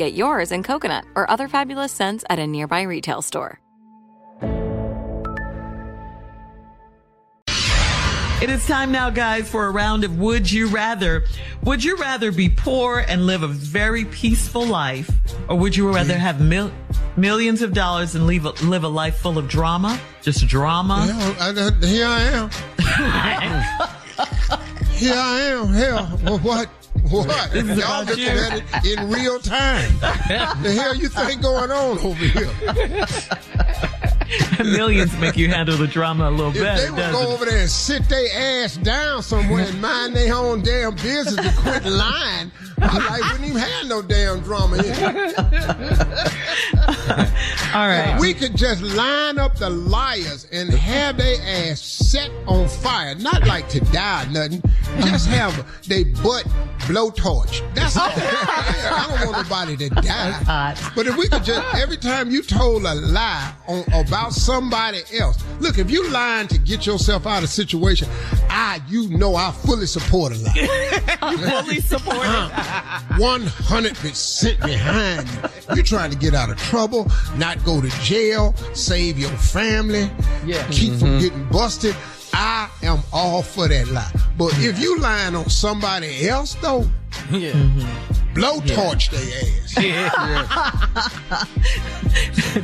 Get yours in coconut or other fabulous scents at a nearby retail store. It is time now, guys, for a round of Would You Rather. Would you rather be poor and live a very peaceful life, or would you rather mm-hmm. have mil- millions of dollars and live a, live a life full of drama? Just drama? Yeah, I, here I am. here I am. Hell, well, what? What? This Y'all about looking you. at it in real time. the hell you think going on over here? Millions make you handle the drama a little If better, they would go over there and sit their ass down somewhere and mind their own damn business and quit lying, I life wouldn't even have no damn drama in it. All right. We could just line up the liars and have their ass set on fire. Not like to die or nothing. Just have they butt blowtorch. That's all. I don't want nobody to die. But if we could just every time you told a lie on, about somebody else, look, if you lying to get yourself out of a situation, I you know I fully support a lie. Fully supported. Uh-huh. One hundred percent behind you. You're trying to get out of trouble, not go to jail, save your family, Yeah. keep from mm-hmm. getting busted. I am all for that lie. But if you lying on somebody else though, Yeah. Mm-hmm. Blowtorch their ass.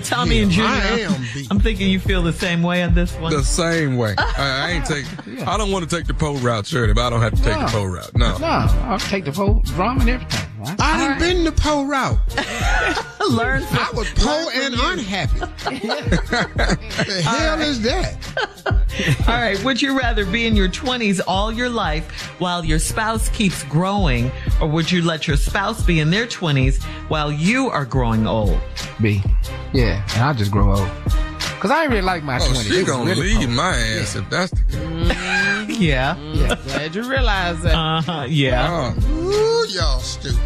Tommy and Junior. I am beat. I'm thinking you feel the same way on this one. The same way. I, I ain't take. I don't want to take the pole route, Shirley, but I don't have to take No. the pole route. No. No, I'll take the whole drama and everything. Right? I done been the pole route. Learn from I was poor and unhappy. the hell is that? All right. Would you rather be in your 20s all your life while your spouse keeps growing, or would you let your spouse be in their 20s while you are growing old? B. Yeah, and I'll just grow old. Cause I ain't really like my Oh, 20s. she gonna really leave poor. my ass if that's the case. Yeah. Yeah, glad you realize that. Uh huh. Yeah. Oh, Ooh, y'all stupid.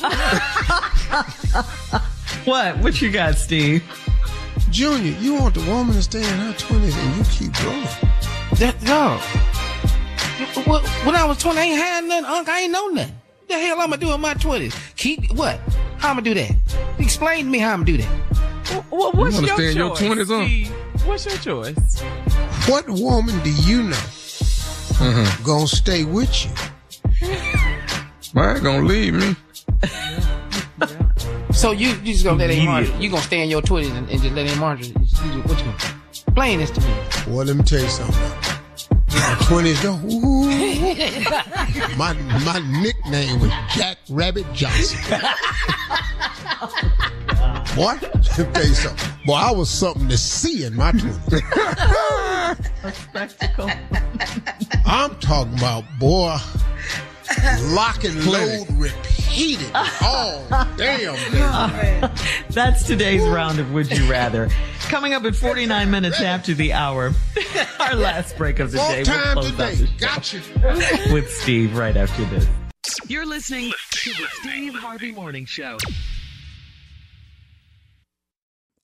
What? What you got, Steve? Junior, you want the woman to stay in her twenties and you keep growing. That, no. When I was 20, I ain't had nothing, Unc. I ain't know nothing. What the hell I'm gonna do in my 20s? Keep what? How I'm gonna do that? Explain to me how I'm gonna do that. Well, what's wanna your stay in your choice? 20s, huh? Steve? What's your choice? What woman do you know mm-hmm. gonna stay with you? man, gonna leave me. So you, you just gonna let him Immediate. march? You gonna stay in your 20s and, and just let him march? What you gonna explain this to me? Well, let me tell you something. My twenties though, ooh, my my nickname was Jack Rabbit Johnson. Boy, let me tell you something. Boy, I was something to see in my 20s. A spectacle. I'm talking about, boy, lock and load repeated all oh, damn day. That's today's round of Would You Rather. Coming up at 49 minutes after the hour, our last break of the day. Fourth time close out today. the show Gotcha. with Steve right after this. You're listening to the Steve Harvey Morning Show.